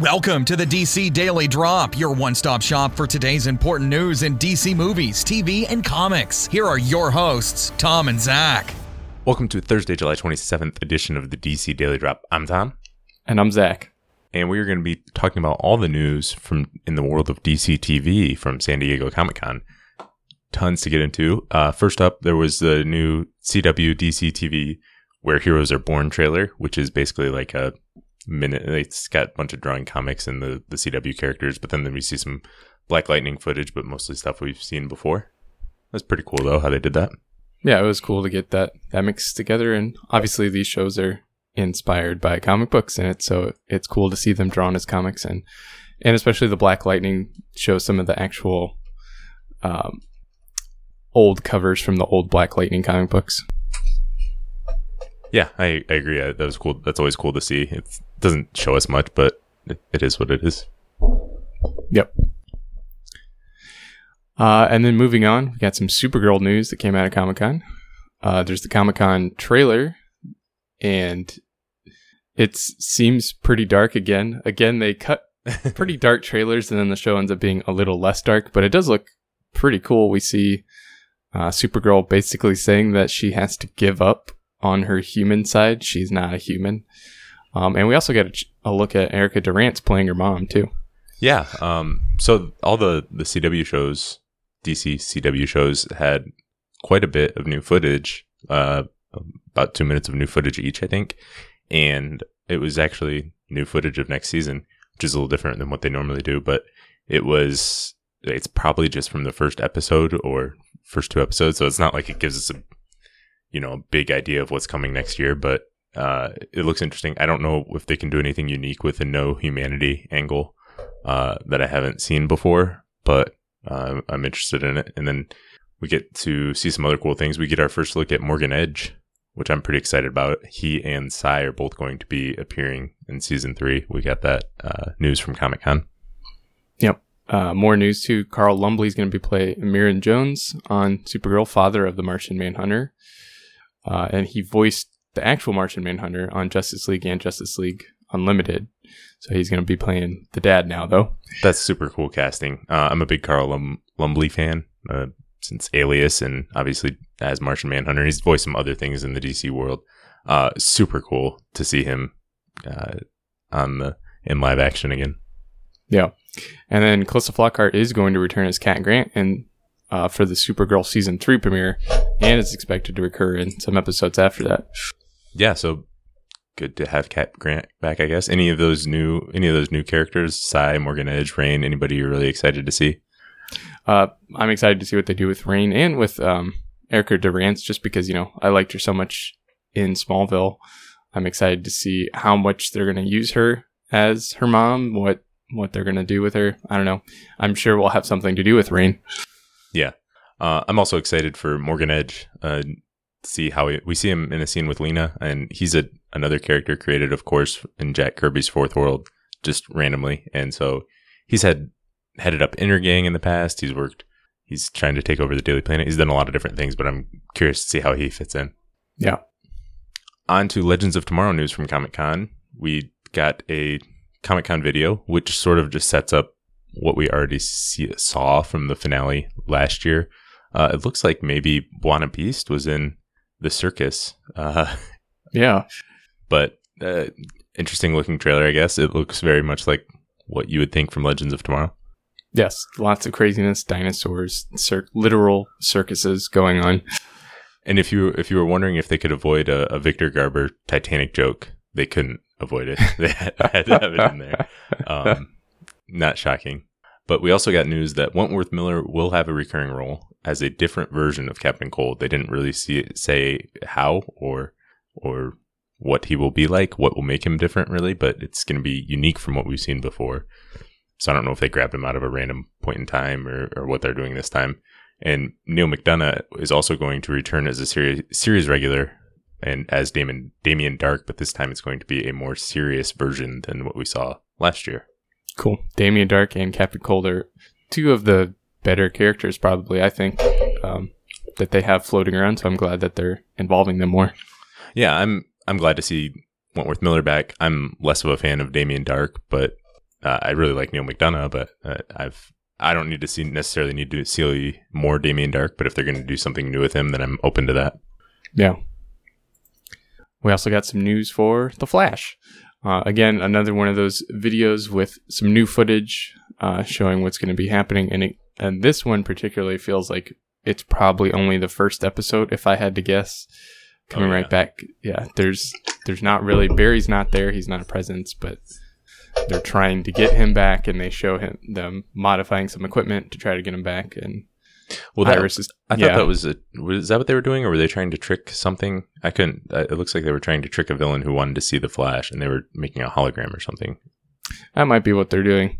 Welcome to the DC Daily Drop, your one stop shop for today's important news in DC movies, TV, and comics. Here are your hosts, Tom and Zach. Welcome to Thursday, July 27th edition of the DC Daily Drop. I'm Tom. And I'm Zach. And we are going to be talking about all the news from in the world of DC TV from San Diego Comic Con. Tons to get into. Uh, first up, there was the new CW DC TV Where Heroes Are Born trailer, which is basically like a minute. It's got a bunch of drawing comics and the, the CW characters, but then, then we see some Black Lightning footage, but mostly stuff we've seen before. That's pretty cool, though, how they did that. Yeah, it was cool to get that that mixed together, and obviously these shows are inspired by comic books in it, so it's cool to see them drawn as comics, and and especially the Black Lightning shows some of the actual um, old covers from the old Black Lightning comic books. Yeah, I, I agree. that was cool. That's always cool to see. It doesn't show us much, but it, it is what it is. Yep. Uh, and then moving on, we got some Supergirl news that came out of Comic Con. Uh, there's the Comic Con trailer, and it seems pretty dark again. Again, they cut pretty dark trailers, and then the show ends up being a little less dark, but it does look pretty cool. We see uh, Supergirl basically saying that she has to give up on her human side. She's not a human. Um, and we also get a, a, look at Erica Durance playing her mom too. Yeah. Um, so all the the CW shows, DC CW shows, had quite a bit of new footage. Uh, about two minutes of new footage each, I think, and it was actually new footage of next season, which is a little different than what they normally do. But it was it's probably just from the first episode or first two episodes, so it's not like it gives us a you know, a big idea of what's coming next year, but uh, it looks interesting. I don't know if they can do anything unique with the no humanity angle uh, that I haven't seen before, but uh, I'm interested in it. And then we get to see some other cool things. We get our first look at Morgan Edge, which I'm pretty excited about. He and Psi are both going to be appearing in season three. We got that uh, news from Comic Con. Yep. Uh, more news too. Carl Lumbly is going to be playing M'yrnn J'onzz on Supergirl, father of the Martian Manhunter. Uh, and he voiced the actual Martian Manhunter on Justice League and Justice League Unlimited. So he's going to be playing the dad now, though. That's super cool casting. Uh, I'm a big Carl Lum- Lumbly fan uh, since Alias and obviously as Martian Manhunter. He's voiced some other things in the DC world. Uh, super cool to see him uh, on the in live action again. Yeah, and then Calista Flockhart is going to return as Cat Grant, and uh, for the Supergirl season three premiere, and it's expected to recur in some episodes after that. Yeah, so good to have Cat Grant back. I guess any of those new any of those new characters, Psi, Morgan Edge, Reign, anybody you're really excited to see? Uh, I'm excited to see what they do with Reign and with um, Erica Durance, just because you know I liked her so much in Smallville. I'm excited to see how much they're going to use her as her mom. What what they're going to do with her. I don't know. I'm sure we'll have something to do with Reign. Yeah. Uh, I'm also excited for Morgan Edge. Uh, see how we, we see him in a scene with Lena, and he's a another character created, of course, in Jack Kirby's Fourth World, just randomly. And so he's had headed up Intergang in the past. He's worked. He's trying to take over the Daily Planet. He's done a lot of different things, but I'm curious to see how he fits in. Yeah. On to Legends of Tomorrow news from Comic Con. We got a Comic Con video, which sort of just sets up what we already see, saw from the finale last year. Uh, it looks like maybe B'wana Beast was in the circus. Uh, yeah, but uh, interesting looking trailer. I guess it looks very much like what you would think from Legends of Tomorrow. Yes, lots of craziness, dinosaurs, cir- literal circuses going on. And if you if you were wondering if they could avoid a, a Victor Garber Titanic joke, they couldn't avoid it. they had, had to have it in there. Um, not shocking. But we also got news that Wentworth Miller will have a recurring role as a different version of Captain Cold. They didn't really see say how or or what he will be like, what will make him different, really. But it's going to be unique from what we've seen before. So I don't know if they grabbed him out of a random point in time or, or what they're doing this time. And Neal McDonough is also going to return as a series series regular and as Damon Damien Dark, but this time it's going to be a more serious version than what we saw last year. Cool. Damien Dark and Captain Cold are two of the better characters, probably, I think, um, that they have floating around. So I'm glad that they're involving them more. Yeah, I'm I'm glad to see Wentworth Miller back. I'm less of a fan of Damien Dark, but uh, I really like Neal McDonough, but uh, I've I don't need to see necessarily need to see more Damien Dark. But if they're going to do something new with him, then I'm open to that. Yeah. We also got some news for The Flash. Uh, again, another one of those videos with some new footage uh, showing what's going to be happening, and it, and this one particularly feels like it's probably only the first episode, if I had to guess. Coming Oh, yeah. right back, yeah. There's there's not really Barry's not there. He's not a presence, but they're trying to get him back, and they show him them modifying some equipment to try to get him back. And Well, that, Iris is I yeah. thought that was a was that what they were doing, or were they trying to trick something? I couldn't. It looks like they were trying to trick a villain who wanted to see the Flash, and they were making a hologram or something. that might be what they're doing.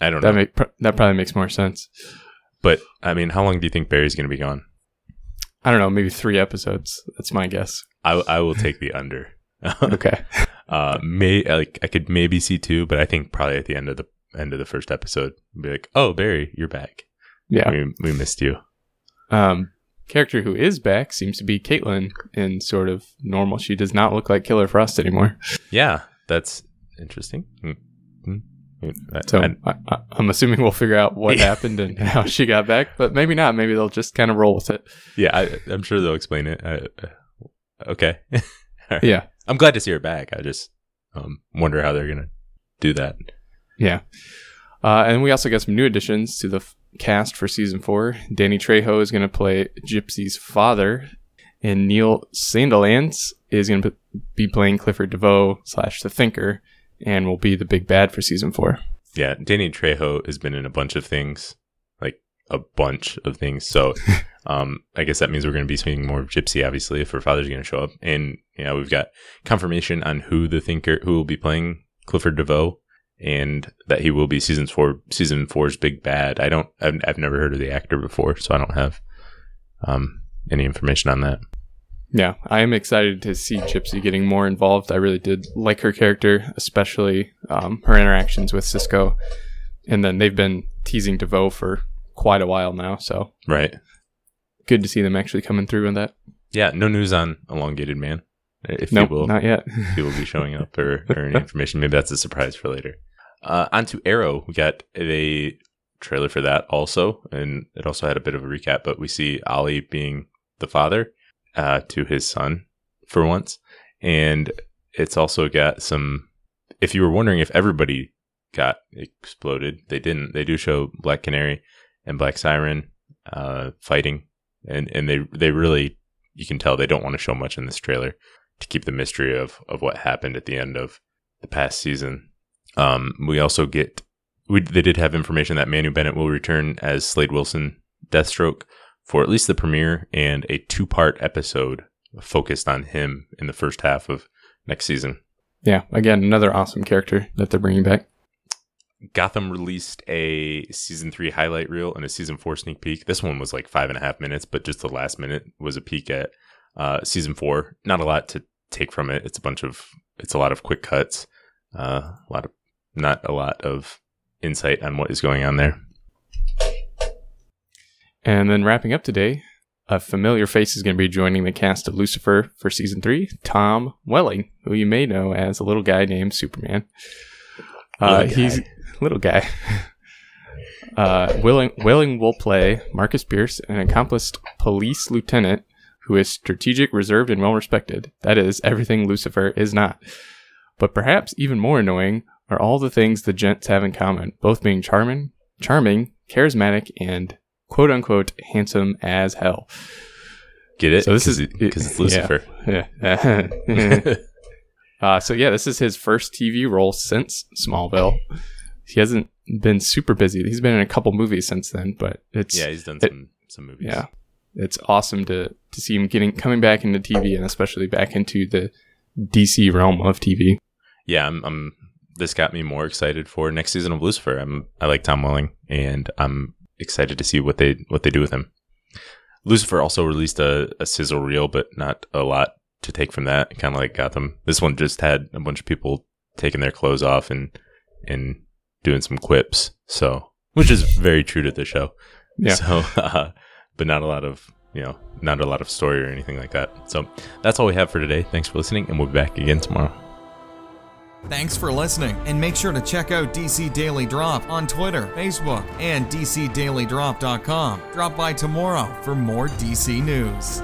I don't know. That make, pr- that probably makes more sense. but I mean, how long do you think Barry's going to be gone? I don't know, maybe three episodes. That's my guess. I I will take the under. Okay. uh, may like I could maybe see two, but I think probably at the end of the end of the first episode, be like, "Oh, Barry, you're back. Yeah. We we missed you." Um, character who is back seems to be Caitlin in sort of normal. She does not look like Killer Frost anymore. Yeah, that's interesting. Hmm. Hmm. I- So I- I'm assuming we'll figure out what Yeah. happened and how she got back, but maybe not. Maybe they'll just kind of roll with it. yeah, I, I'm sure they'll explain it. I, uh, okay, Yeah. I'm glad to see her back. I just um, wonder how they're gonna do that. Yeah. Uh, and we also got some new additions to the cast for season four. Danny Trejo is going to play Gypsy's father, and Neil Sandilands is going to be playing Clifford DeVoe slash the Thinker, and will be the big bad for season four. Yeah, Danny Trejo has been in a bunch of things, like a bunch of things. So, um, I guess that means we're going to be seeing more of Gypsy, obviously, if her father's going to show up. And yeah, we've got confirmation on who the thinker who will be playing Clifford DeVoe, and that he will be season four, season four's big bad. I don't, I've, I've never heard of the actor before, so I don't have um any information on that. Yeah, I am excited to see Gypsy getting more involved. I really did like her character, especially um, her interactions with Cisco. And then they've been teasing DeVoe for quite a while now, so Right? good to see them actually coming through on that. Yeah. No news on Elongated Man. If Nope, will, not yet. he will be showing up or, or any information. Maybe that's a surprise for later. Uh, on to Arrow. We got a trailer for that also, and it also had a bit of a recap. But we see Ollie being the father uh, to his son for once, and it's also got some. If you were wondering if everybody got exploded, they didn't. They do show Black Canary and Black Siren uh, fighting, and and they they really you can tell they don't want to show much in this trailer to keep the mystery of of what happened at the end of the past season. Um, we also get we they did have information that Manu Bennett will return as Slade Wilson, Deathstroke, for at least the premiere and a two part episode focused on him in the first half of next season. Yeah, again, another awesome character that they're bringing back. Gotham released a season three highlight reel and a season four sneak peek. This one was like five and a half minutes, but just the last minute was a peek at uh, season four. Not a lot to take from it. It's a bunch of, it's a lot of quick cuts, uh, a lot of, not a lot of insight on what is going on there. And then wrapping up today, a familiar face is going to be joining the cast of Lucifer for season three, Tom Welling, who you may know as a little guy named Superman. Uh, Little guy. he's little guy. Uh, Willing, Welling will play Marcus Pierce, an accomplished police lieutenant who is strategic, reserved, and well respected. That is everything Lucifer is not. But perhaps even more annoying are all the things the gents have in common, both being charming, charming, charismatic, and quote unquote handsome as hell. Get it? So this is- because it's yeah. Lucifer. Yeah. uh, so yeah, this is his first TV role since Smallville. He hasn't been super busy. He's been in a couple movies since then, but it's yeah, he's done it- some some movies. yeah, it's awesome to to see him getting coming back into TV and especially back into the DC realm of TV. yeah. I'm, I'm. This got me more excited for next season of Lucifer. I'm. I like Tom Welling, and I'm excited to see what they what they do with him. Lucifer also released a, a sizzle reel, but not a lot to take from that. Kind of like Gotham. This one just had a bunch of people taking their clothes off and and doing some quips. So, which is very true to the show. Yeah. So, uh, but not a lot of you know not a lot of story or anything like that. So that's all we have for today. Thanks for listening, and we'll be back again tomorrow. Thanks for listening, and make sure to check out DC Daily Drop on Twitter, Facebook, and DCDailyDrop.com. Drop by tomorrow for more DC news.